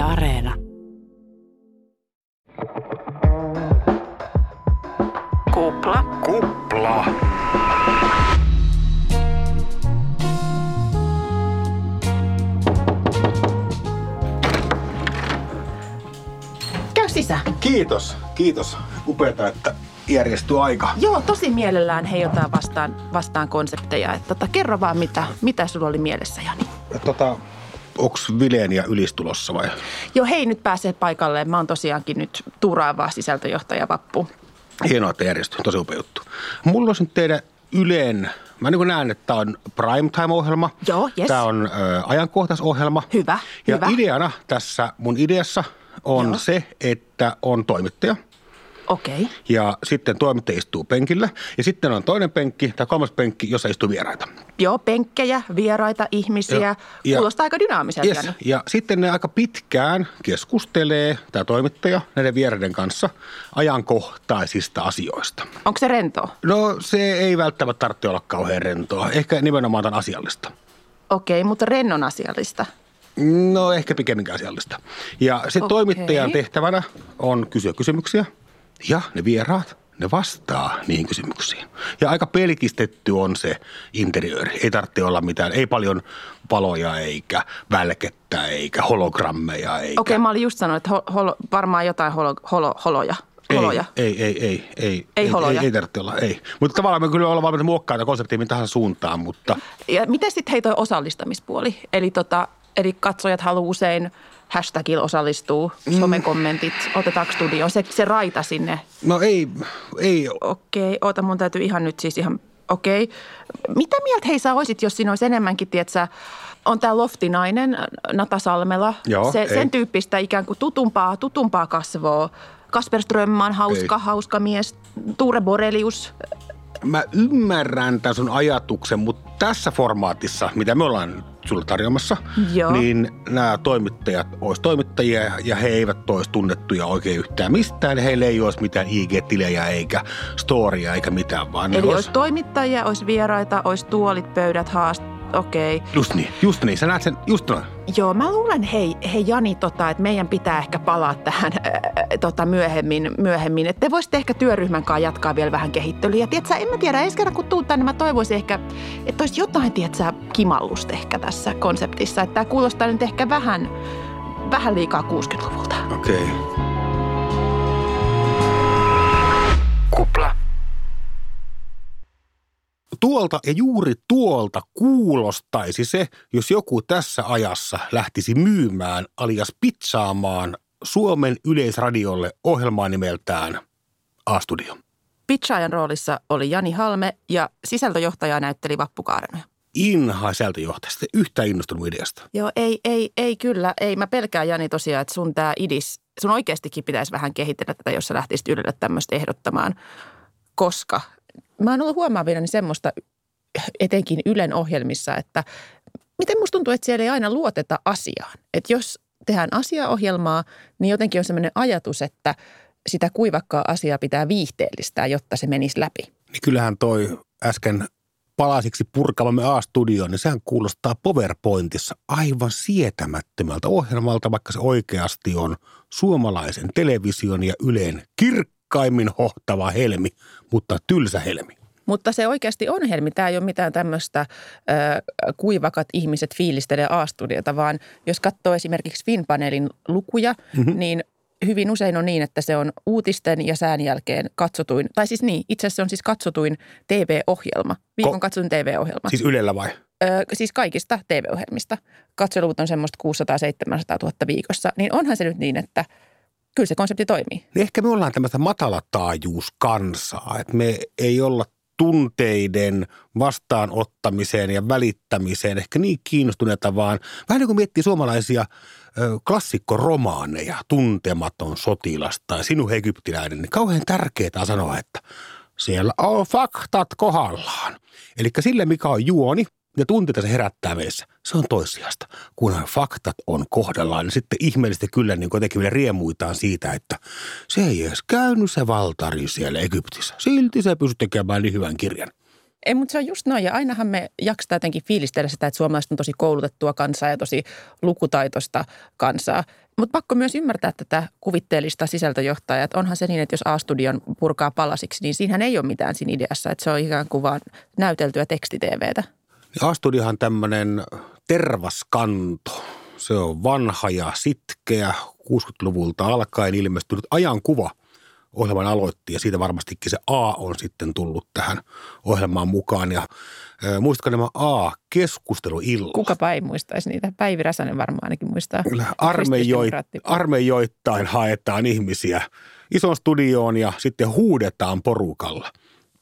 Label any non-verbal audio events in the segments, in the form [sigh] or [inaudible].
Yle Areena. Kupla. Kupla. Käy sisään. Kiitos, kiitos. Upeeta, että järjestyy aika. Joo, tosi mielellään hei jotain vastaan, vastaan konsepteja. Et tota, kerro vaan, mitä, mitä sulla oli mielessä, Jani. Tota, onks Vilenia ylistulossa vai? Joo, hei, nyt pääsee paikalle. Mä oon tosiaankin nyt tuuraava sisältöjohtaja Vappu. Hienoa, että järjestyy. Tosi upea juttu. Mulla olisi nyt teidän Ylen, mä niin näen, että tämä on primetime-ohjelma. Joo, yes. Tämä on ö, ajankohtaisohjelma. Hyvä, Ja hyvä. ideana tässä mun ideassa on Joo. se, että on toimittaja – Okei. Okay. Ja sitten toimittaja istuu penkillä. Ja sitten on toinen penkki tai kolmas penkki, jossa istuu vieraita. Joo, penkkejä, vieraita, ihmisiä. Ja- ja- Kuulostaa aika dynaamiselta, Yes. Ja sitten ne aika pitkään keskustelee, tämä toimittaja, näiden vieraiden kanssa ajankohtaisista asioista. Onko se rentoa? No se ei välttämättä tarvitse olla kauhean rentoa. Ehkä nimenomaan tämän asiallista. Okei, okay, mutta rennon asiallista. No ehkä pikemminkin asiallista. Ja se Okei. toimittajan tehtävänä on kysyä kysymyksiä ja ne vieraat, ne vastaa niihin kysymyksiin. Ja aika pelkistetty on se interiööri. Ei tarvitse olla mitään, ei paljon valoja eikä välkettä eikä hologrammeja eikä... Okei, okay, mä olin just sanonut, että ho- holo, varmaan jotain holo, holo, holoja. holoja. Ei, ei, ei, ei. Ei holoja? Ei, ei tarvitse olla, ei. Mutta tavallaan me kyllä ollaan valmiita muokkaamaan konseptia tahansa suuntaan, mutta Ja miten sitten hei toi osallistamispuoli? Eli, tota, eli katsojat haluaa usein hashtagilla osallistuu, somekommentit, otetaanko studioon, se, se raita sinne. no ei, ei Okei, oota mun täytyy ihan nyt siis ihan, okei. Mitä mieltä hei sä olisit, jos siinä olisi enemmänkin, tietsä, on tämä loftinainen, Nata Salmela, Joo, se, ei. sen tyyppistä ikään kuin tutumpaa, tutumpaa kasvoa. Kasper Strömman, hauska, Ei. hauska mies, Tuure Borelius, Mä ymmärrän tämän sun ajatuksen, mutta tässä formaatissa, mitä me ollaan sulle tarjoamassa, Joo. niin nämä toimittajat olisi toimittajia ja he eivät olisi tunnettuja oikein yhtään mistään. Heille ei olisi mitään IG-tilejä eikä storia eikä mitään, vaan Eli olisi... olisi toimittajia, olisi vieraita, olisi tuolit, pöydät, haast. Okei. Okay. Just niin, just niin. Sä näet sen just noin. Joo, mä luulen, hei, hei Jani, tota, että meidän pitää ehkä palaa tähän ää, tota, myöhemmin, myöhemmin. Että te voisitte ehkä työryhmän kanssa jatkaa vielä vähän kehittelyä. Ja tiedätkö, en mä tiedä, ensi kerran kun tuut tänne, mä toivoisin ehkä, että olisi jotain, tiedätkö, kimallusta ehkä tässä konseptissa. Että tämä kuulostaa nyt ehkä vähän, vähän liikaa 60-luvulta. Okei. Okay. Tuolta ja juuri tuolta kuulostaisi se, jos joku tässä ajassa lähtisi myymään alias pizzaamaan Suomen yleisradiolle ohjelmaa nimeltään A-studio. Pitchaajan roolissa oli Jani Halme ja sisältöjohtaja näytteli Vappu Kaarenoja. Inha sisältöjohtajasta, yhtään innostunut ideasta. Joo, ei, ei, ei kyllä. Ei, mä pelkään Jani tosiaan, että sun tämä idis, sun oikeastikin pitäisi vähän kehitellä tätä, jos sä lähtisit Ylelle tämmöistä ehdottamaan. Koska mä oon ollut huomaavina semmoista etenkin Ylen ohjelmissa, että miten musta tuntuu, että siellä ei aina luoteta asiaan. Että jos tehdään asiaohjelmaa, niin jotenkin on semmoinen ajatus, että sitä kuivakkaa asiaa pitää viihteellistää, jotta se menisi läpi. Niin kyllähän toi äsken palasiksi purkamamme A-studioon, niin sehän kuulostaa PowerPointissa aivan sietämättömältä ohjelmalta, vaikka se oikeasti on suomalaisen television ja Ylen kirkkaimmin hohtava helmi, mutta tylsä helmi. Mutta se oikeasti on helmi. Tämä ei ole mitään tämmöistä ö, kuivakat ihmiset fiilistelee A-studiota, vaan jos katsoo esimerkiksi Finpanelin lukuja, mm-hmm. niin hyvin usein on niin, että se on uutisten ja sään jälkeen katsotuin, tai siis niin, itse asiassa se on siis katsotuin TV-ohjelma, viikon Ko- katsotuin TV-ohjelma. Siis Ylellä vai? Ö, siis kaikista TV-ohjelmista. Katseluvut on semmoista 600-700 000 viikossa, niin onhan se nyt niin, että kyllä se konsepti toimii. Niin ehkä me ollaan tämmöistä matalataajuuskansaa, että me ei olla tunteiden vastaanottamiseen ja välittämiseen ehkä niin kiinnostuneita, vaan vähän niin kuin miettii suomalaisia klassikkoromaaneja, tuntematon sotilas tai sinun egyptiläinen, niin kauhean tärkeää sanoa, että siellä on faktat kohdallaan. Eli sille, mikä on juoni ja tunteita se herättää meissä, se on toissijasta. Kunhan faktat on kohdallaan, niin sitten ihmeellisesti kyllä niin jotenkin vielä riemuitaan siitä, että se ei edes käynyt se valtari siellä Egyptissä. Silti se pystyi tekemään niin hyvän kirjan. Ei, mutta se on just noin. Ja ainahan me jaksetaan jotenkin fiilistellä sitä, että suomalaiset on tosi koulutettua kansaa ja tosi lukutaitoista kansaa. Mutta pakko myös ymmärtää tätä kuvitteellista sisältöjohtajaa, että onhan se niin, että jos A-studion purkaa palasiksi, niin siinähän ei ole mitään siinä ideassa, että se on ikään kuin vaan näyteltyä tekstiteevetä. A-studiohan tämmöinen tervaskanto. Se on vanha ja sitkeä, 60-luvulta alkaen ilmestynyt ajankuva ohjelman aloitti ja siitä varmastikin se A on sitten tullut tähän ohjelmaan mukaan. Ja äh, muistatko nämä A-keskusteluillat? Kukapa ei muistaisi niitä. Päivi Räsänen varmaan ainakin muistaa. Kyllä armeijoit, armeijoittain haetaan ihmisiä isoon studioon ja sitten huudetaan porukalla.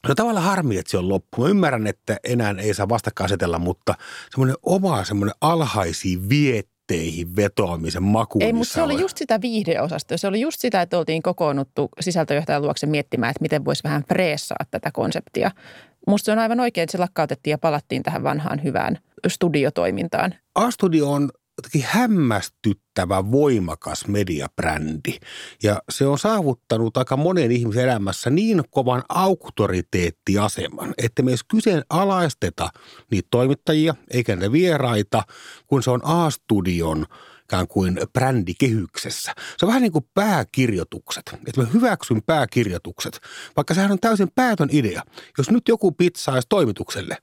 No tavallaan harmi, että se on loppu. Mä ymmärrän, että enää ei saa vastakkainasetella, mutta semmoinen oma semmoinen alhaisiin vietteihin vetoamisen maku. Ei, mutta se oli just sitä viihdeosastoa. Se oli just sitä, että oltiin kokoonnuttu sisältöjohtajan luokse miettimään, että miten voisi vähän freessaa tätä konseptia. Musta se on aivan oikein, että se lakkautettiin ja palattiin tähän vanhaan hyvään studiotoimintaan. A-studio on jotenkin hämmästyttävä voimakas mediabrändi. Ja se on saavuttanut aika monen ihmisen elämässä niin kovan auktoriteettiaseman, että me edes kyseenalaisteta niitä toimittajia eikä niitä vieraita, kun se on A-studion ikään kuin brändikehyksessä. Se on vähän niin kuin pääkirjoitukset, että mä hyväksyn pääkirjoitukset, vaikka sehän on täysin päätön idea. Jos nyt joku pitsaisi toimitukselle,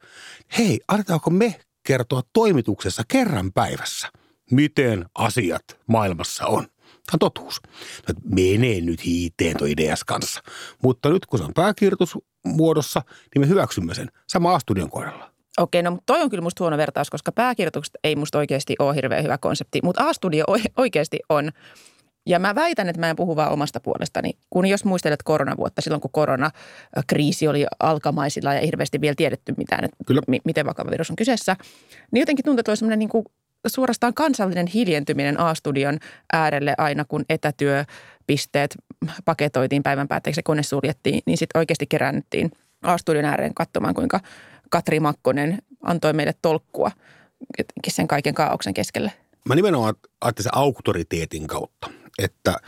hei, annetaanko me kertoa toimituksessa kerran päivässä – miten asiat maailmassa on. Tämä on totuus. Menee nyt hiiteen tuo ideas kanssa. Mutta nyt kun se on pääkirjoitusmuodossa, niin me hyväksymme sen. Sama A-studion kohdalla. Okei, no toi on kyllä musta huono vertaus, koska pääkirjoitukset ei musta oikeasti ole hirveän hyvä konsepti, mutta A-studio oikeasti on. Ja mä väitän, että mä en puhu vaan omasta puolestani. Kun jos muistelet koronavuotta, silloin kun koronakriisi oli alkamaisilla ja hirveästi vielä tiedetty mitään, että Kyllä. M- miten vakava virus on kyseessä, niin jotenkin tuntuu, että oli semmoinen niin kuin suorastaan kansallinen hiljentyminen A-studion äärelle aina, kun etätyöpisteet paketoitiin päivän päätteeksi ja kone suljettiin, niin sitten oikeasti keräännyttiin A-studion ääreen katsomaan, kuinka Katri Makkonen antoi meille tolkkua sen kaiken kaauksen keskelle. Mä nimenomaan ajattelin sen auktoriteetin kautta, että –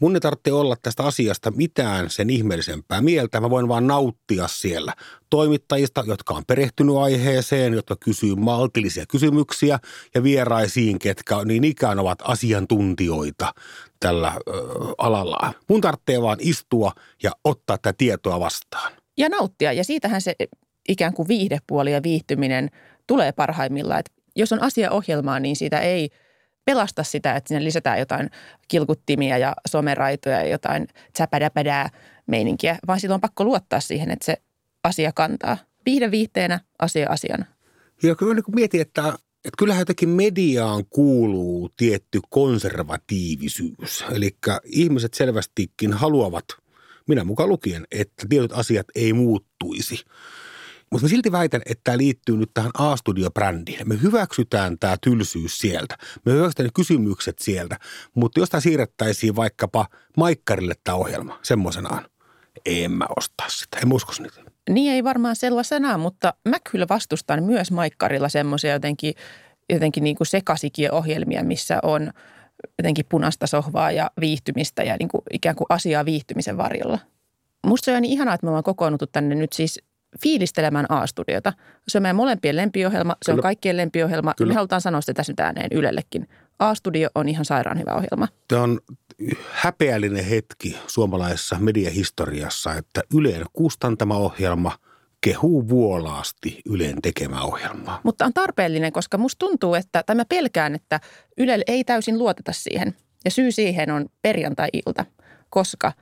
Mun ei tarvitse olla tästä asiasta mitään sen ihmeellisempää mieltä. Mä voin vaan nauttia siellä toimittajista, jotka on perehtynyt aiheeseen, jotka kysyy maltillisia kysymyksiä ja vieraisiin, ketkä niin ikään ovat asiantuntijoita tällä alalla. Mun tarvitsee vaan istua ja ottaa tätä tietoa vastaan. Ja nauttia. Ja siitähän se ikään kuin viihdepuoli ja viihtyminen tulee parhaimmillaan. Jos on asiaohjelmaa, niin siitä ei – pelasta sitä, että sinne lisätään jotain kilkuttimia ja someraitoja ja jotain tsäpädäpädää meininkiä, vaan silloin on pakko luottaa siihen, että se asia kantaa. Viihde viihteenä, asia asiana. Ja kyllä niin mietin, että, että kyllähän jotenkin mediaan kuuluu tietty konservatiivisuus. Eli ihmiset selvästikin haluavat, minä mukaan lukien, että tietyt asiat ei muuttuisi. Mutta mä silti väitän, että tämä liittyy nyt tähän A-studio-brändiin. Me hyväksytään tämä tylsyys sieltä. Me hyväksytään ne kysymykset sieltä. Mutta jos tämä siirrettäisiin vaikkapa Maikkarille tämä ohjelma semmoisenaan, en mä ostaa sitä. En usko niitä. Niin ei varmaan sellaisena, mutta mä kyllä vastustan myös Maikkarilla semmoisia jotenkin, jotenkin niin kuin sekasikia ohjelmia, missä on jotenkin punaista sohvaa ja viihtymistä ja niin kuin ikään kuin asiaa viihtymisen varjolla. Musta se on niin ihanaa, että me ollaan kokoonnuttu tänne nyt siis fiilistelemään A-studiota. Se on meidän molempien lempiohjelma, se Kyllä. on kaikkien lempiohjelma. Kyllä. Me halutaan sanoa sitä tässä nyt ääneen Ylellekin. A-studio on ihan sairaan hyvä ohjelma. Tämä on häpeällinen hetki suomalaisessa mediahistoriassa, että Yleen kustantama ohjelma kehuu vuolaasti Ylen tekemä ohjelmaa. Mutta on tarpeellinen, koska musta tuntuu, että, tai mä pelkään, että Ylelle ei täysin luoteta siihen. Ja syy siihen on perjantai-ilta, koska –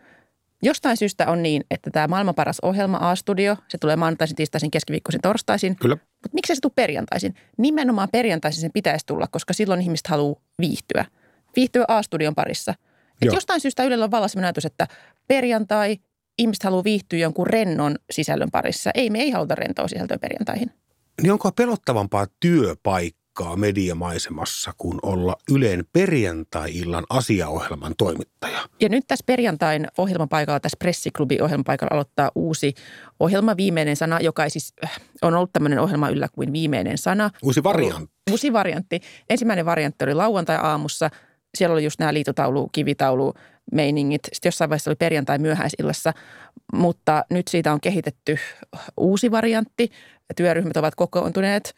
Jostain syystä on niin, että tämä maailman paras ohjelma A-studio, se tulee maanantaisin, tiistaisin, keskiviikkoisin, torstaisin. Kyllä. Mutta miksi se tule perjantaisin? Nimenomaan perjantaisin sen pitäisi tulla, koska silloin ihmiset haluaa viihtyä. Viihtyä A-studion parissa. Et jostain syystä Ylellä on vallassa ajatus, että perjantai, ihmiset haluaa viihtyä jonkun rennon sisällön parissa. Ei, me ei haluta rentoa sisältöä perjantaihin. Niin onko pelottavampaa työpaikka? Paikkaa mediamaisemassa kuin olla Yleen perjantai-illan asiaohjelman toimittaja. Ja nyt tässä perjantain ohjelmapaikalla, tässä pressiklubi ohjelmapaikalla aloittaa uusi ohjelma Viimeinen sana, joka ei siis äh, on ollut tämmöinen ohjelma yllä kuin Viimeinen sana. Uusi variantti. Uusi variantti. Ensimmäinen variantti oli lauantai-aamussa. Siellä oli just nämä liitotaulu, kivitaulu, meiningit. Sitten jossain vaiheessa oli perjantai myöhäisillassa, mutta nyt siitä on kehitetty uusi variantti. Työryhmät ovat kokoontuneet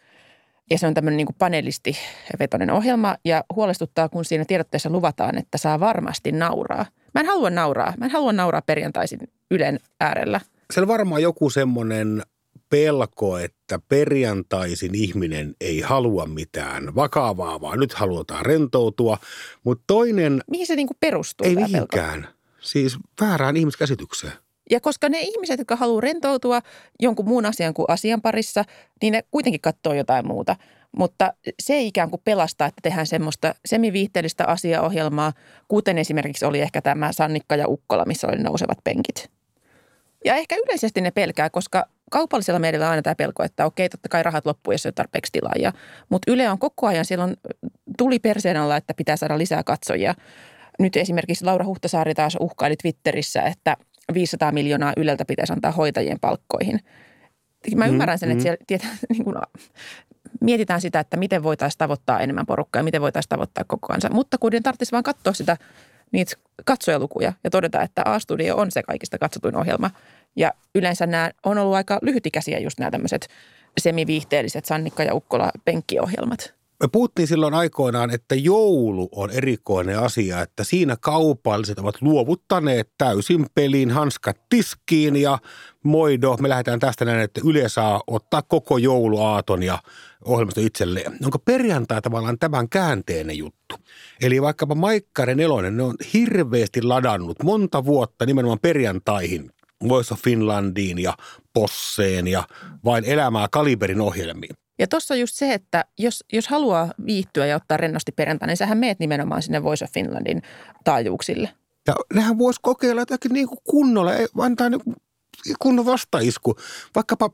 ja se on tämmöinen niin panelistivetoinen ohjelma ja huolestuttaa, kun siinä tiedotteessa luvataan, että saa varmasti nauraa. Mä en halua nauraa. Mä en halua nauraa perjantaisin Ylen äärellä. Siellä varmaan joku semmoinen pelko, että perjantaisin ihminen ei halua mitään vakavaa, vaan nyt halutaan rentoutua. Mutta toinen... Mihin se niinku perustuu? Ei mihinkään. Pelko? Siis väärään ihmiskäsitykseen. Ja koska ne ihmiset, jotka haluaa rentoutua jonkun muun asian kuin asian parissa, niin ne kuitenkin katsoo jotain muuta. Mutta se ikään kuin pelastaa, että tehdään semmoista semiviihteellistä asiaohjelmaa, kuten esimerkiksi oli ehkä tämä Sannikka ja Ukkola, missä oli nousevat penkit. Ja ehkä yleisesti ne pelkää, koska kaupallisella medialla on aina tämä pelko, että okei, totta kai rahat loppuu, jos ei ole tarpeeksi tilaajia. Mutta Yle on koko ajan silloin tuli perseen alla, että pitää saada lisää katsojia. Nyt esimerkiksi Laura Huhtasaari taas uhkaili Twitterissä, että 500 miljoonaa Yleltä pitäisi antaa hoitajien palkkoihin. Mä mm, ymmärrän sen, että mm. siellä tietä, [laughs] niin kuin, mietitään sitä, että miten voitaisiin tavoittaa enemmän porukkaa ja miten voitaisiin tavoittaa koko kansa. Mutta kun tarvitsisi vaan katsoa sitä niitä katsojalukuja ja todeta, että A-studio on se kaikista katsotuin ohjelma. Ja yleensä nämä on ollut aika lyhytikäisiä just nämä tämmöiset semiviihteelliset Sannikka ja Ukkola penkkiohjelmat. Me puhuttiin silloin aikoinaan, että joulu on erikoinen asia, että siinä kaupalliset ovat luovuttaneet täysin pelin hanskat tiskiin ja moido, me lähdetään tästä näin, että Yle saa ottaa koko jouluaaton ja ohjelmasto itselleen. Onko perjantai tavallaan tämän käänteinen juttu? Eli vaikkapa Maikkari Nelonen, ne on hirveästi ladannut monta vuotta nimenomaan perjantaihin Voice of Finlandiin ja Posseen ja vain elämää Kaliberin ohjelmiin. Ja tuossa on just se, että jos, jos haluaa viihtyä ja ottaa rennosti perjantai, niin sähän meet nimenomaan sinne Voice of Finlandin taajuuksille. Ja nehän voisi kokeilla jotakin niin kuin kunnolla, antaa niin kunnon vastaisku. Vaikkapa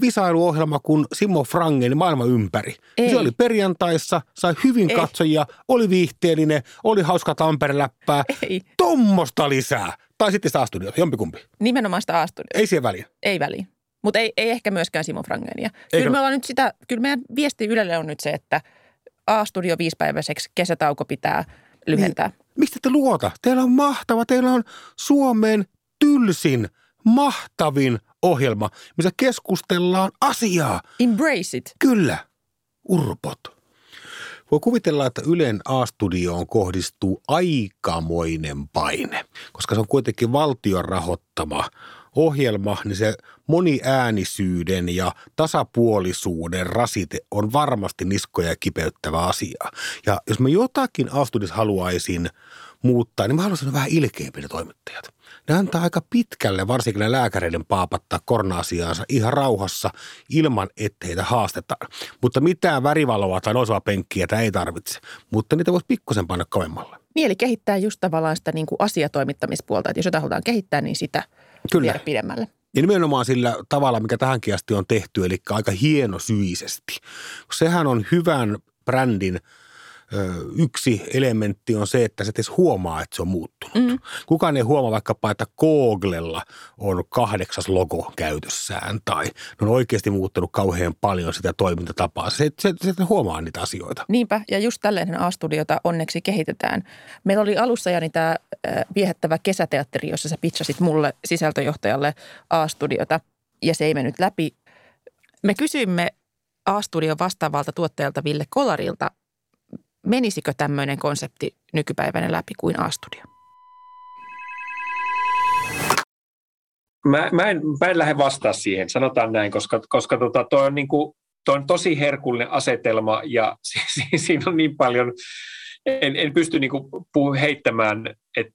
visailuohjelma kuin Simo Frangen maailma ympäri. Ei. Se oli perjantaissa, sai hyvin Ei. katsojia, oli viihteellinen, oli hauska Tampere-läppää. Ei. Tommosta lisää. Tai sitten sitä A-studiota, jompikumpi. Nimenomaan sitä A-studiota. Ei siihen väliä. Ei väliä. Mutta ei, ei ehkä myöskään Simon Frangenia. Kyllä me ollaan nyt sitä, kyllä meidän viesti Ylelle on nyt se, että A-studio viisipäiväiseksi kesätauko pitää lyhentää. Niin. Mistä te luota? Teillä on mahtava, teillä on Suomen tylsin, mahtavin ohjelma, missä keskustellaan asiaa. Embrace it. Kyllä, urpot. Voi kuvitella, että Ylen A-studioon kohdistuu aikamoinen paine, koska se on kuitenkin valtion rahoittama ohjelma, niin se moniäänisyyden ja tasapuolisuuden rasite on varmasti niskoja kipeyttävä asia. Ja jos mä jotakin astudis haluaisin muuttaa, niin mä haluaisin vähän ilkeämpiä ne toimittajat. Ne antaa aika pitkälle, varsinkin ne lääkäreiden paapattaa korona-asiaansa ihan rauhassa ilman, että heitä haastetaan. Mutta mitään värivaloa tai nousua penkkiä tämä ei tarvitse. Mutta niitä voisi pikkusen panna kovemmalle. Mieli kehittää just tavallaan sitä niin kuin asiatoimittamispuolta, että jos jotain halutaan kehittää, niin sitä – Kyllä. viedä pidemmälle. Ja nimenomaan sillä tavalla, mikä tähänkin asti on tehty, eli aika hienosyisesti. Sehän on hyvän brändin yksi elementti on se, että se edes huomaa, että se on muuttunut. Mm. Kukaan ei huomaa vaikkapa, että Googlella on kahdeksas logo käytössään tai ne on oikeasti muuttanut kauhean paljon sitä toimintatapaa. Se, se, se, se huomaa niitä asioita. Niinpä, ja just tällainen A-studiota onneksi kehitetään. Meillä oli alussa Jani tämä viehättävä kesäteatteri, jossa sä pitchasit mulle sisältöjohtajalle A-studiota, ja se ei mennyt läpi. Me kysyimme A-studion vastaavalta tuottajalta Ville Kolarilta, menisikö tämmöinen konsepti nykypäivänä läpi kuin A-studio? Mä, mä, en, mä en lähde vastaa siihen, sanotaan näin, koska, koska tota, toi, on niin kuin, toi on tosi herkullinen asetelma ja [laughs] siinä on niin paljon, en, en pysty niin kuin heittämään, että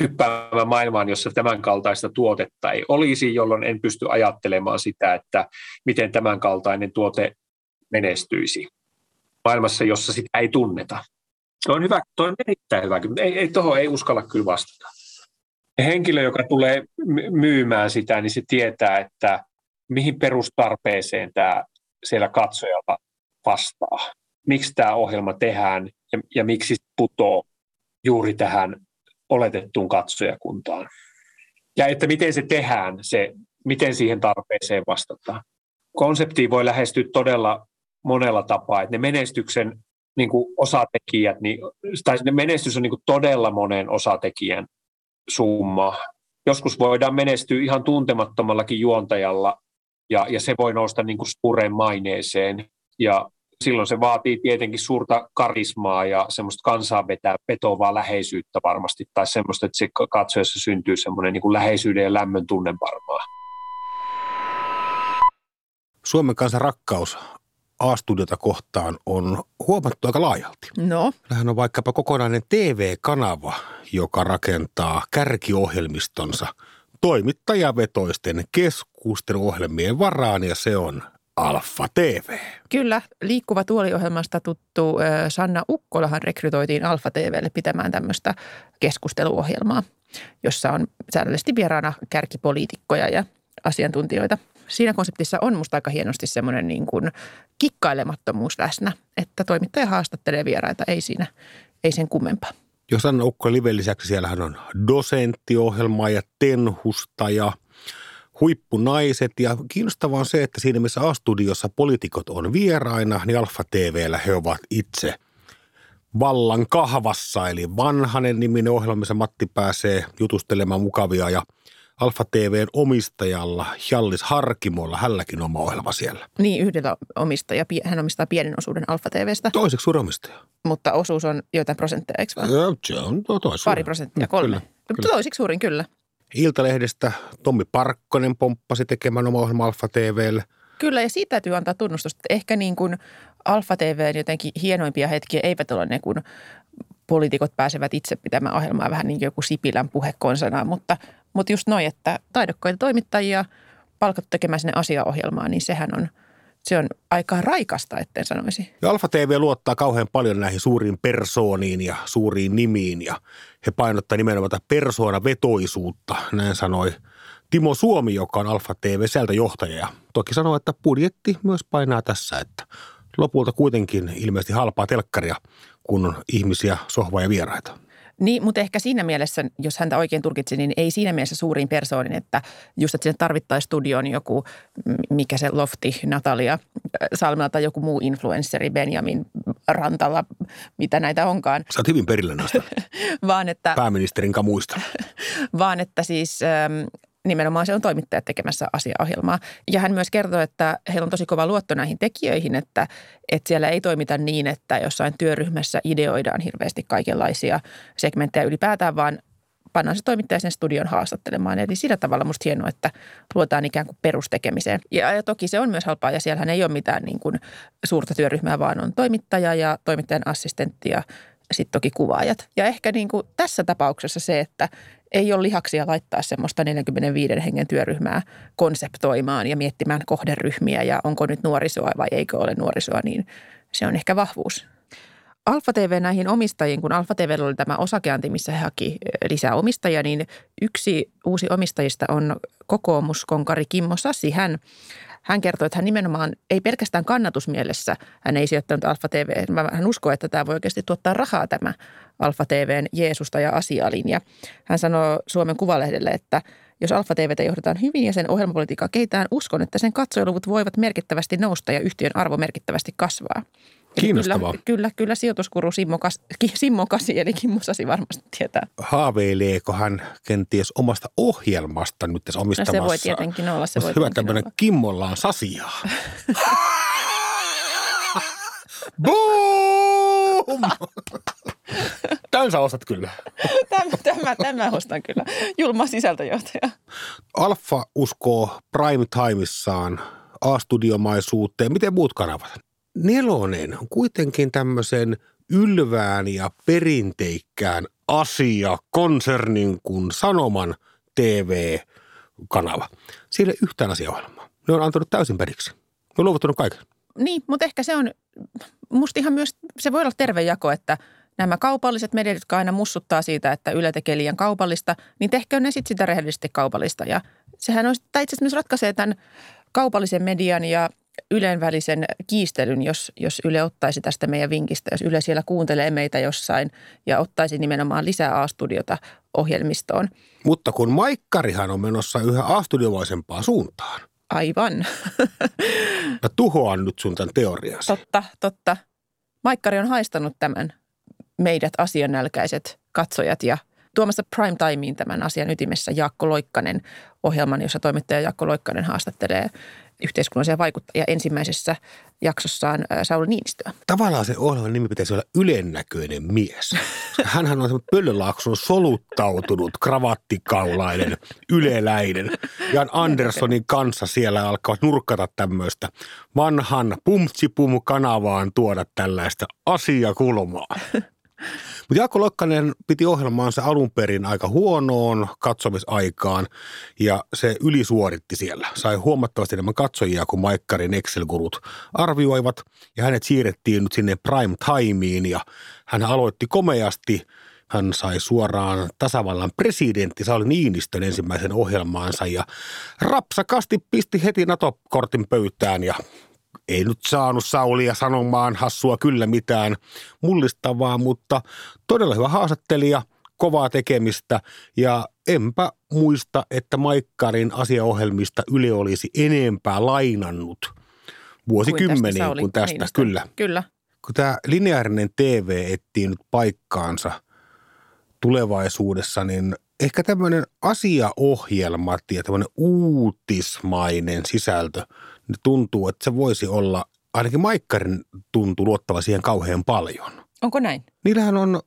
hyppäämään maailmaan, jossa tämän kaltaista tuotetta ei olisi, jolloin en pysty ajattelemaan sitä, että miten tämän kaltainen tuote menestyisi maailmassa, jossa sitä ei tunneta. Tuo on, hyvä, tuo on erittäin hyvä, ei, ei, tuohon ei uskalla kyllä vastata. Henkilö, joka tulee myymään sitä, niin se tietää, että mihin perustarpeeseen tämä siellä katsojalla vastaa. Miksi tämä ohjelma tehdään ja, ja miksi se putoo juuri tähän oletettuun katsojakuntaan. Ja että miten se tehdään, se, miten siihen tarpeeseen vastataan. Konsepti voi lähestyä todella monella tapaa. Että ne menestyksen niin kuin osatekijät, niin, tai ne menestys on niin kuin todella monen osatekijän summa. Joskus voidaan menestyä ihan tuntemattomallakin juontajalla, ja, ja se voi nousta niin kuin suureen maineeseen. Ja silloin se vaatii tietenkin suurta karismaa ja semmoista kansaa vetää petovaa läheisyyttä varmasti, tai semmoista, että se katsojassa syntyy semmoinen niin kuin läheisyyden ja lämmön tunne varmaan. Suomen kansan rakkaus A-studiota kohtaan on huomattu aika laajalti. No, Tähän on vaikkapa kokonainen TV-kanava, joka rakentaa kärkiohjelmistonsa toimittajavetoisten keskusteluohjelmien varaan ja se on Alfa TV. kyllä. Liikkuva tuoliohjelmasta tuttu Sanna Ukkolahan rekrytoitiin Alfa TVlle pitämään tämmöistä keskusteluohjelmaa, jossa on säännöllisesti vieraana kärkipoliitikkoja ja asiantuntijoita. Siinä konseptissa on musta aika hienosti semmoinen niin kuin kikkailemattomuus läsnä, että toimittaja haastattelee vieraita, ei siinä, ei sen kummempaa. Jos Anna Ukko Liven lisäksi siellähän on dosenttiohjelma ja tenhusta ja huippunaiset. Ja kiinnostavaa on se, että siinä missä A-studiossa poliitikot on vieraina, niin Alfa TVllä he ovat itse vallan kahvassa. Eli vanhanen niminen ohjelma, missä Matti pääsee jutustelemaan mukavia ja Alfa TVn omistajalla Jallis Harkimolla, hänelläkin on oma ohjelma siellä. Niin yhdellä omistaja, hän omistaa pienen osuuden Alfa TVstä, Toiseksi suuri omistaja. mutta osuus on joitain prosentteja, eikö vaan? Joo, Se on to- tois Pari prosenttia, Mm, kolme. Kyllä, kyllä. Toisiksi suurin kyllä. Iltalehdestä Tommi Parkkonen pomppasi tekemään oma ohjelma Alfa TVlle. Kyllä, ja siitä täytyy antaa tunnustusta. että Ehkä niin kuin Alfa TVn jotenkin hienoimpia hetkiä eivät ole ne, kun poliitikot pääsevät itse pitämään ohjelmaa vähän niin kuin joku Sipilän puhe konsanaan, mutta, mutta just noin, että taidokkaita toimittajia palkattu tekemään sinne asiaohjelmaa, niin sehän on, se on aika raikasta, etten sanoisi. Ja Alfa TV luottaa kauhean paljon näihin suuriin persooniin ja suuriin nimiin ja he painottaa nimenomaan tätä persoonavetoisuutta, näin sanoi Timo Suomi, joka on Alfa TV sieltä johtaja. Ja toki sanoi, että budjetti myös painaa tässä, että lopulta kuitenkin ilmeisesti halpaa telkkaria, kun on ihmisiä, sohvaa ja vieraita. Niin, mutta ehkä siinä mielessä, jos häntä oikein tulkitsi, niin ei siinä mielessä suuriin persoonin, että just, että sinne tarvittaisiin studioon joku, mikä se lofti, Natalia äh, Salmela tai joku muu influensseri, Benjamin Rantala, mitä näitä onkaan, Sä oot hyvin perillä näistä [laughs] vaan että, pääministerin kamuista. [laughs] vaan että siis ähm, nimenomaan se on toimittajat tekemässä asiaohjelmaa. Ja hän myös kertoo, että heillä on tosi kova luotto näihin tekijöihin, että, että siellä ei toimita niin, että jossain työryhmässä ideoidaan hirveästi kaikenlaisia segmenttejä ylipäätään, vaan pannaan se toimittaja sen studion haastattelemaan. Eli sillä tavalla musta hienoa, että luotaan ikään kuin perustekemiseen. Ja, ja toki se on myös halpaa ja siellähän ei ole mitään niin kuin suurta työryhmää, vaan on toimittaja ja toimittajan assistentti ja sitten toki kuvaajat. Ja ehkä niin kuin tässä tapauksessa se, että ei ole lihaksia laittaa semmoista 45 hengen työryhmää konseptoimaan ja miettimään kohderyhmiä ja onko nyt nuorisoa vai eikö ole nuorisoa, niin se on ehkä vahvuus. Alfa TV näihin omistajiin, kun Alfa TV oli tämä osakeanti, missä he haki eh, lisää omistajia, niin yksi uusi omistajista on kokoomuskonkari Kimmo Sassi. Hän, hän kertoi, että hän nimenomaan ei pelkästään kannatusmielessä, hän ei sijoittanut Alfa TV, hän uskoo, että tämä voi oikeasti tuottaa rahaa tämä Alfa TVn Jeesusta ja asialinja. Hän sanoi Suomen Kuvalehdelle, että jos Alfa TVtä johdetaan hyvin ja sen ohjelmapolitiikkaa kehitetään, uskon, että sen katsojaluvut voivat merkittävästi nousta ja yhtiön arvo merkittävästi kasvaa. Kiinnostavaa. Kyllä, kyllä, kyllä sijoituskuru Simmo, Kas, Simmo Kasi, eli Kimmo Sasi varmasti tietää. Haaveileeko hän kenties omasta ohjelmasta nyt tässä No omistamassa? se voi tietenkin olla, se voi hyvä tämmöinen olla. Kimmolla on sasiaa. [laughs] Boom! Tämän sä ostat kyllä. Tämä, tämä, tämä ostan kyllä. Julma sisältöjohtaja. Alfa uskoo prime timeissaan A-studiomaisuuteen. Miten muut kanavat? Nelonen on kuitenkin tämmöisen ylvään ja perinteikkään asia konsernin kuin Sanoman TV-kanava. Siellä ei yhtään asiaohjelmaa. Ne on antanut täysin periksi. Ne on luovuttanut kaiken. Niin, mutta ehkä se on, musta ihan myös, se voi olla terve jako, että nämä kaupalliset mediat, jotka aina mussuttaa siitä, että Yle tekee liian kaupallista, niin tehköön ne sitten sitä rehellisesti kaupallista. Ja sehän olisi, tai itse asiassa myös ratkaisee tämän kaupallisen median ja Ylen välisen kiistelyn, jos, jos Yle ottaisi tästä meidän vinkistä, jos Yle siellä kuuntelee meitä jossain ja ottaisi nimenomaan lisää A-studiota ohjelmistoon. Mutta kun Maikkarihan on menossa yhä A-studiomaisempaan suuntaan. Aivan. [laughs] Mä tuhoan nyt sun tämän teoriansa. totta, totta. Maikkari on haistanut tämän meidät asianälkäiset katsojat ja tuomassa prime timeen tämän asian ytimessä Jaakko Loikkanen ohjelman, jossa toimittaja Jaakko Loikkanen haastattelee yhteiskunnallisia vaikuttajia ensimmäisessä jaksossaan ää, Sauli Niinistöä. Tavallaan se ohjelman nimi pitäisi olla ylennäköinen mies. [laughs] Hänhän on Pöllölaakson soluttautunut, kravattikaulainen, yleläinen. Jan Anderssonin kanssa siellä alkavat nurkkata tämmöistä vanhan pumtsipum kanavaan tuoda tällaista asiakulmaa. [laughs] Mutta Jaakko Lokkanen piti ohjelmaansa alun perin aika huonoon katsomisaikaan ja se ylisuoritti siellä. Sai huomattavasti enemmän katsojia kuin Maikkarin Excel-gurut arvioivat ja hänet siirrettiin nyt sinne prime timeen ja hän aloitti komeasti. Hän sai suoraan tasavallan presidentti Sauli Niinistön ensimmäisen ohjelmaansa ja rapsakasti pisti heti NATO-kortin pöytään ja ei nyt saanut Saulia sanomaan hassua kyllä mitään mullistavaa, mutta todella hyvä haastattelija, kovaa tekemistä ja enpä muista, että Maikkarin asiaohjelmista Yle olisi enempää lainannut vuosikymmeniin Sauli kuin tästä, Niinistö. kyllä. Kyllä. Kun tämä lineaarinen TV etsii nyt paikkaansa tulevaisuudessa, niin ehkä tämmöinen asiaohjelma ja tämmöinen uutismainen sisältö, niin tuntuu, että se voisi olla, ainakin Maikkarin tuntuu luottava siihen kauhean paljon. Onko näin? Niillähän on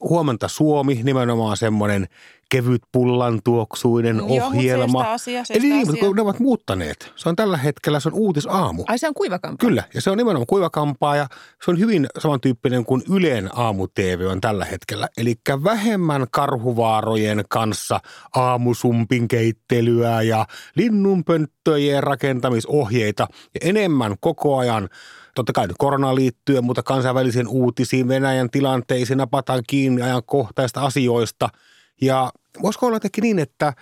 Huomenta Suomi, nimenomaan semmoinen kevyt pullan tuoksuinen Joo, mut ohjelma. seistä asia, Eli seistä niin, mutta asia. kun ne ovat muuttaneet. Se on tällä hetkellä, se on uutisaamu. Ai se on kuivakampa. Kyllä, ja se on nimenomaan kuivakampaa ja se on hyvin samantyyppinen kuin Ylen aamu-TV on tällä hetkellä. Eli vähemmän karhuvaarojen kanssa aamusumpin keittelyä ja linnunpönttöjen rakentamisohjeita ja enemmän koko ajan totta kai nyt koronaan liittyen, mutta kansainvälisiin uutisiin, Venäjän tilanteisiin, napataan kiinni ajankohtaista asioista. Ja voisiko olla jotenkin niin, että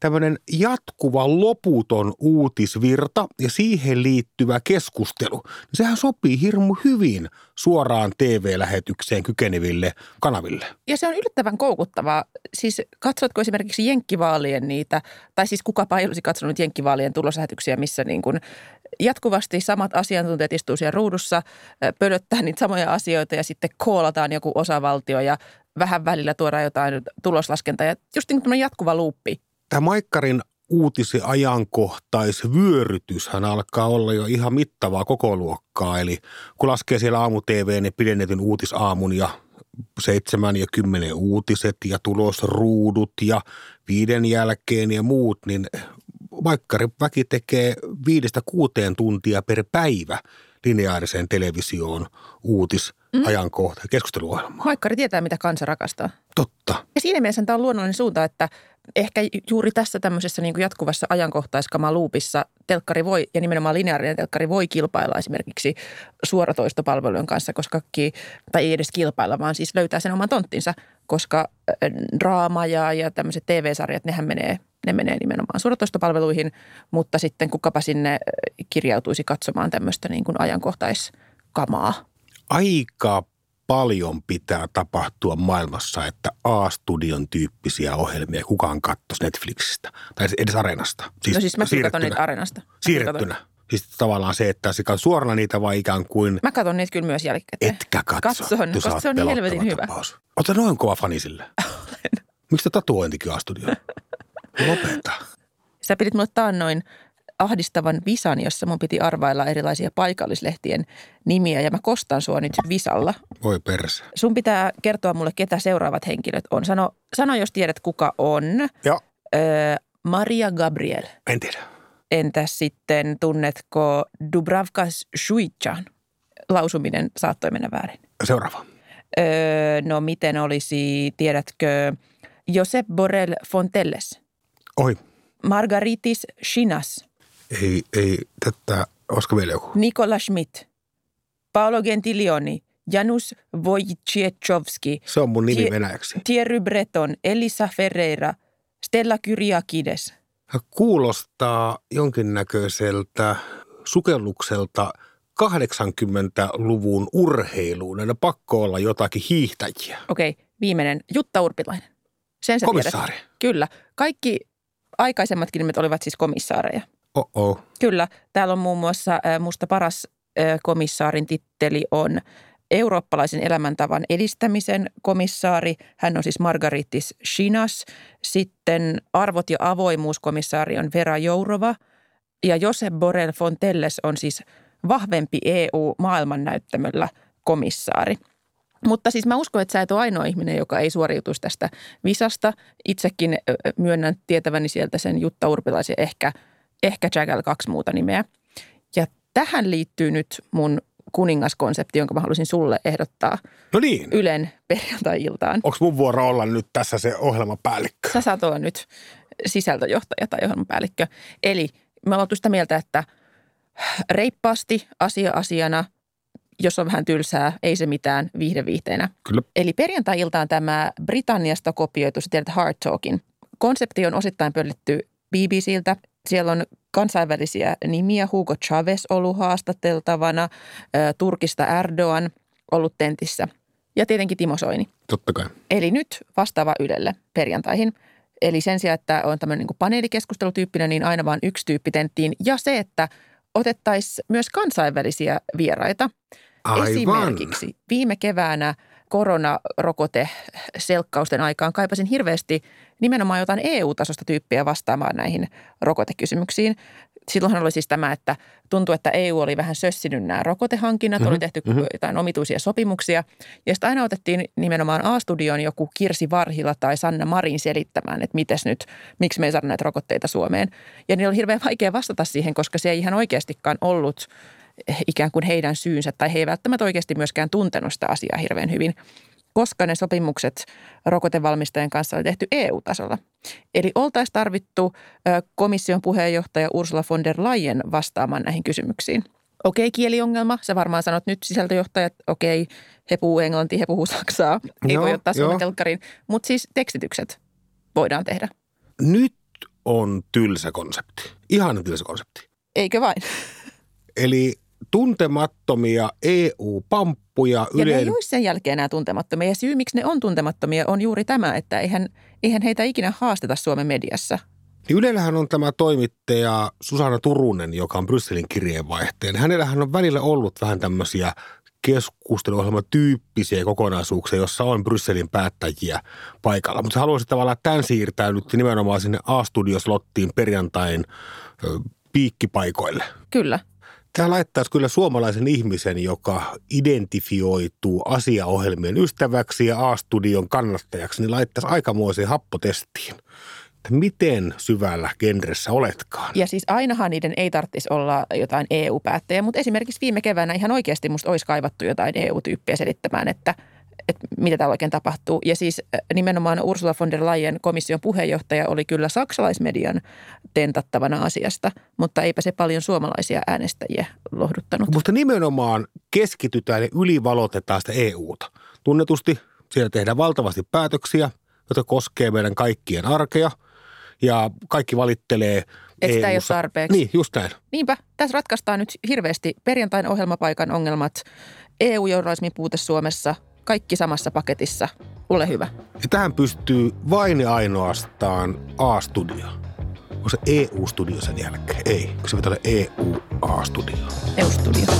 tämmöinen jatkuva loputon uutisvirta ja siihen liittyvä keskustelu, niin sehän sopii hirmu hyvin suoraan TV-lähetykseen kykeneville kanaville. Ja se on yllättävän koukuttavaa. Siis katsotko esimerkiksi Jenkkivaalien niitä, tai siis kukapa ei olisi katsonut Jenkkivaalien tuloslähetyksiä, missä niin kuin jatkuvasti samat asiantuntijat istuu siellä ruudussa, pölöttää niitä samoja asioita ja sitten koolataan joku osavaltio ja vähän välillä tuodaan jotain tuloslaskentaa. Ja just niin kuin jatkuva luuppi. Tämä Maikkarin uutis- ja ajankohtaisvyörytyshän alkaa olla jo ihan mittavaa koko luokkaa. Eli kun laskee siellä aamu-TV, ne pidennetyn uutisaamun ja seitsemän ja kymmenen uutiset ja tulosruudut ja viiden jälkeen ja muut, niin Maikkarin väki tekee viidestä kuuteen tuntia per päivä lineaariseen televisioon uutis, ajankohta ja keskusteluohjelmaa. Maikkari tietää, mitä kansa rakastaa. Totta. Ja siinä mielessä tämä on luonnollinen suunta, että ehkä juuri tässä tämmöisessä niin kuin jatkuvassa ajankohtaiskamaluupissa telkkari voi, ja nimenomaan lineaarinen telkkari voi kilpailla esimerkiksi suoratoistopalvelujen kanssa, koska, tai ei edes kilpailla, vaan siis löytää sen oman tonttinsa, koska äh, draama ja, ja tämmöiset TV-sarjat, nehän menee, ne menee nimenomaan suoratoistopalveluihin, mutta sitten kukapa sinne äh, kirjautuisi katsomaan tämmöistä niin kuin ajankohtaiskamaa. aika paljon pitää tapahtua maailmassa, että A-studion tyyppisiä ohjelmia kukaan katsoisi Netflixistä tai edes Areenasta. Siis no siis mä katson niitä Areenasta. Mäkin Siirrettynä. Siis tavallaan se, että se suorana niitä vai ikään kuin Mä katson niitä kyllä myös jälkikäteen. etkä katso. Katson, koska se on niin helvetin hyvä. tapaus. Oota noin kova fani sille. [laughs] Miksi te tatuointikin A-studio? [laughs] Lopeta. Sä pidit mulle taannoin ahdistavan visan, jossa mun piti arvailla erilaisia paikallislehtien nimiä ja mä kostan sua nyt visalla. Voi perse. Sun pitää kertoa mulle, ketä seuraavat henkilöt on. Sano, sano jos tiedät, kuka on. Joo, Öö, Maria Gabriel. en tiedä. Entäs sitten, tunnetko Dubravka Shuichan? Lausuminen saattoi mennä väärin. Seuraava. Öö, no miten olisi, tiedätkö, Josep Borrell Fontelles, Ohi. Margaritis Chinas, Ei, ei, tätä, olisiko vielä joku? Nikola Schmidt, Paolo Gentilioni, Janus Wojciechowski, Se on mun nimi Tie- venäjäksi. Thierry Breton, Elisa Ferreira, Stella Kyriakides. Kuulostaa jonkinnäköiseltä sukellukselta 80-luvun urheiluun. Aina pakko olla jotakin hiihtäjiä. Okei, viimeinen, Jutta Urpilainen. Sen sä Komissaari. tiedät. Kyllä. Kaikki aikaisemmatkin nimet olivat siis komissaareja. Oh-oh. Kyllä. Täällä on muun muassa musta paras komissaarin titteli on eurooppalaisen elämäntavan edistämisen komissaari. Hän on siis Margaritis Shinas. Sitten arvot- ja avoimuuskomissaari on Vera Jourova. Ja Josep Borrell Fontelles on siis vahvempi EU-maailmannäyttämöllä komissaari. Mutta siis mä uskon, että sä et ole ainoa ihminen, joka ei suoriutuisi tästä visasta. Itsekin myönnän tietäväni sieltä sen Jutta Urpilaisen ehkä, ehkä Jaggal kaksi muuta nimeä. Ja tähän liittyy nyt mun kuningaskonsepti, jonka mä haluaisin sulle ehdottaa No niin. Ylen perjantai-iltaan. Onko mun vuoro olla nyt tässä se ohjelmapäällikkö? Sä saat olla nyt sisältöjohtaja tai ohjelmapäällikkö. Eli me ollaan sitä mieltä, että reippaasti asia asiana, jos on vähän tylsää, ei se mitään viihde viihteenä. Kyllä. Eli perjantai-iltaan tämä Britanniasta kopioitu, sä tiedät Hard Talkin. Konsepti on osittain pöllitty BBCltä. Siellä on kansainvälisiä nimiä. Hugo Chavez ollut haastateltavana, Turkista Erdogan ollut tentissä ja tietenkin Timo Soini. Totta kai. Eli nyt vastaava Ylelle perjantaihin. Eli sen sijaan, että on tämmöinen niin paneelikeskustelutyyppinen, niin aina vain yksi tyyppi tenttiin. Ja se, että otettaisiin myös kansainvälisiä vieraita. Aivan. Esimerkiksi viime keväänä koronarokote-selkkausten aikaan kaipasin hirveästi nimenomaan jotain EU-tasosta tyyppiä vastaamaan näihin rokotekysymyksiin. Silloinhan oli siis tämä, että tuntui, että EU oli vähän sössinyt nämä rokotehankinnat, mm-hmm. oli tehty mm-hmm. jotain omituisia sopimuksia. Ja sitten aina otettiin nimenomaan A-studion joku Kirsi Varhila tai Sanna Marin selittämään, että mites nyt, miksi me ei saada näitä rokotteita Suomeen. Ja niin oli hirveän vaikea vastata siihen, koska se ei ihan oikeastikaan ollut ikään kuin heidän syynsä, tai he ei välttämättä oikeasti myöskään tuntenut sitä asiaa hirveän hyvin koska ne sopimukset rokotevalmistajien kanssa on tehty EU-tasolla. Eli oltaisiin tarvittu komission puheenjohtaja Ursula von der Leyen vastaamaan näihin kysymyksiin. Okei, kieliongelma. Sä varmaan sanot nyt sisältöjohtajat, okei, he puhuu englantia, he puhuu saksaa. Ei joo, voi ottaa suomen telkkariin. Mutta siis tekstitykset voidaan tehdä. Nyt on tylsä konsepti. Ihan tylsä konsepti. Eikö vain? Eli tuntemattomia EU-pamppuja. Ja ne ei ole sen jälkeen enää tuntemattomia. Ja syy, miksi ne on tuntemattomia, on juuri tämä, että eihän, eihän heitä ikinä haasteta Suomen mediassa. Niin Ylellähän on tämä toimittaja Susanna Turunen, joka on Brysselin kirjeenvaihteen. Hänellähän on välillä ollut vähän tämmöisiä keskusteluohjelman tyyppisiä kokonaisuuksia, jossa on Brysselin päättäjiä paikalla. Mutta haluaisin tavallaan tämän siirtää nyt nimenomaan sinne A-studioslottiin perjantain piikkipaikoille. Kyllä. Tämä laittaisi kyllä suomalaisen ihmisen, joka identifioituu asiaohjelmien ystäväksi ja A-studion kannattajaksi, niin laittaisi aikamoiseen happotestiin että miten syvällä genressä oletkaan. Ja siis ainahan niiden ei tarvitsisi olla jotain EU-päättäjä, mutta esimerkiksi viime keväänä ihan oikeasti musta olisi kaivattu jotain EU-tyyppiä selittämään, että – että mitä täällä oikein tapahtuu. Ja siis äh, nimenomaan Ursula von der Leyen komission puheenjohtaja oli kyllä saksalaismedian tentattavana asiasta, mutta eipä se paljon suomalaisia äänestäjiä lohduttanut. Mutta nimenomaan keskitytään ja ylivalotetaan sitä EUta. Tunnetusti siellä tehdään valtavasti päätöksiä, jotka koskee meidän kaikkien arkea ja kaikki valittelee että sitä ei ole tarpeeksi. Niin, just näin. Niinpä, tässä ratkaistaan nyt hirveästi perjantain ohjelmapaikan ongelmat, EU-journalismin puute Suomessa – kaikki samassa paketissa. Ole hyvä. Ja tähän pystyy vain ja ainoastaan A-studio. Onko se EU-studio sen jälkeen? Ei, kun se pitää olla EU-A-studio. EU-studio.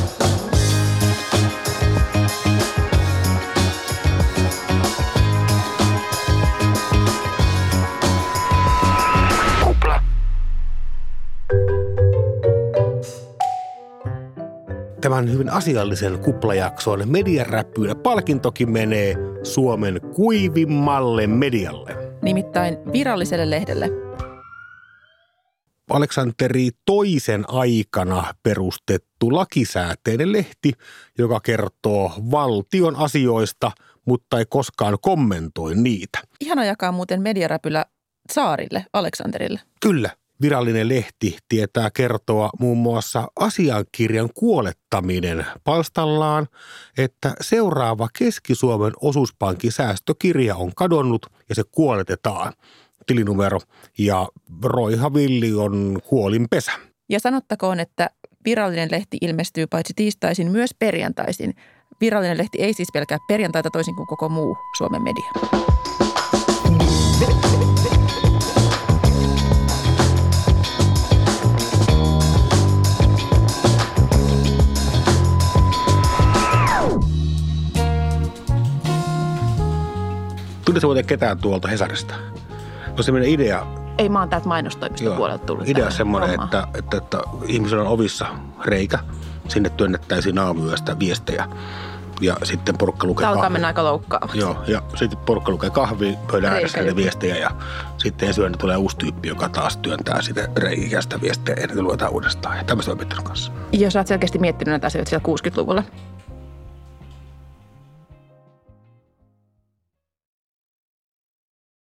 Tämän hyvin asiallisen kuplajakson mediaräppyydä palkintokin menee Suomen kuivimmalle medialle. Nimittäin viralliselle lehdelle. Aleksanteri toisen aikana perustettu lakisääteinen lehti, joka kertoo valtion asioista, mutta ei koskaan kommentoi niitä. Ihana jakaa muuten mediaräpylä Saarille, Aleksanterille. Kyllä virallinen lehti tietää kertoa muun muassa asiakirjan kuolettaminen palstallaan, että seuraava Keski-Suomen osuuspankin säästökirja on kadonnut ja se kuoletetaan. Tilinumero ja Roiha Villi on kuolinpesä. Ja sanottakoon, että virallinen lehti ilmestyy paitsi tiistaisin myös perjantaisin. Virallinen lehti ei siis pelkää perjantaita toisin kuin koko muu Suomen media. Tuli se muuten ketään tuolta Hesarista. On sellainen idea, Ei mä oon täältä mainostoimiston puolelta tullut. idea semmoinen, hommaan. että, että, että ihmisellä on ovissa reikä. Sinne työnnettäisiin aamuyöstä viestejä. Ja sitten porukka lukee Tämä alkaa mennä aika. Joo, ja sitten porukka lukee kahvi pöydän ääressä Reikä niitä viestejä ja sitten ensi yönä tulee uusi tyyppi, joka taas työntää sitä reikästä viestejä ja niitä luetaan uudestaan. Ja tämmöistä on kanssa. Jos olet selkeästi miettinyt näitä asioita siellä 60-luvulla.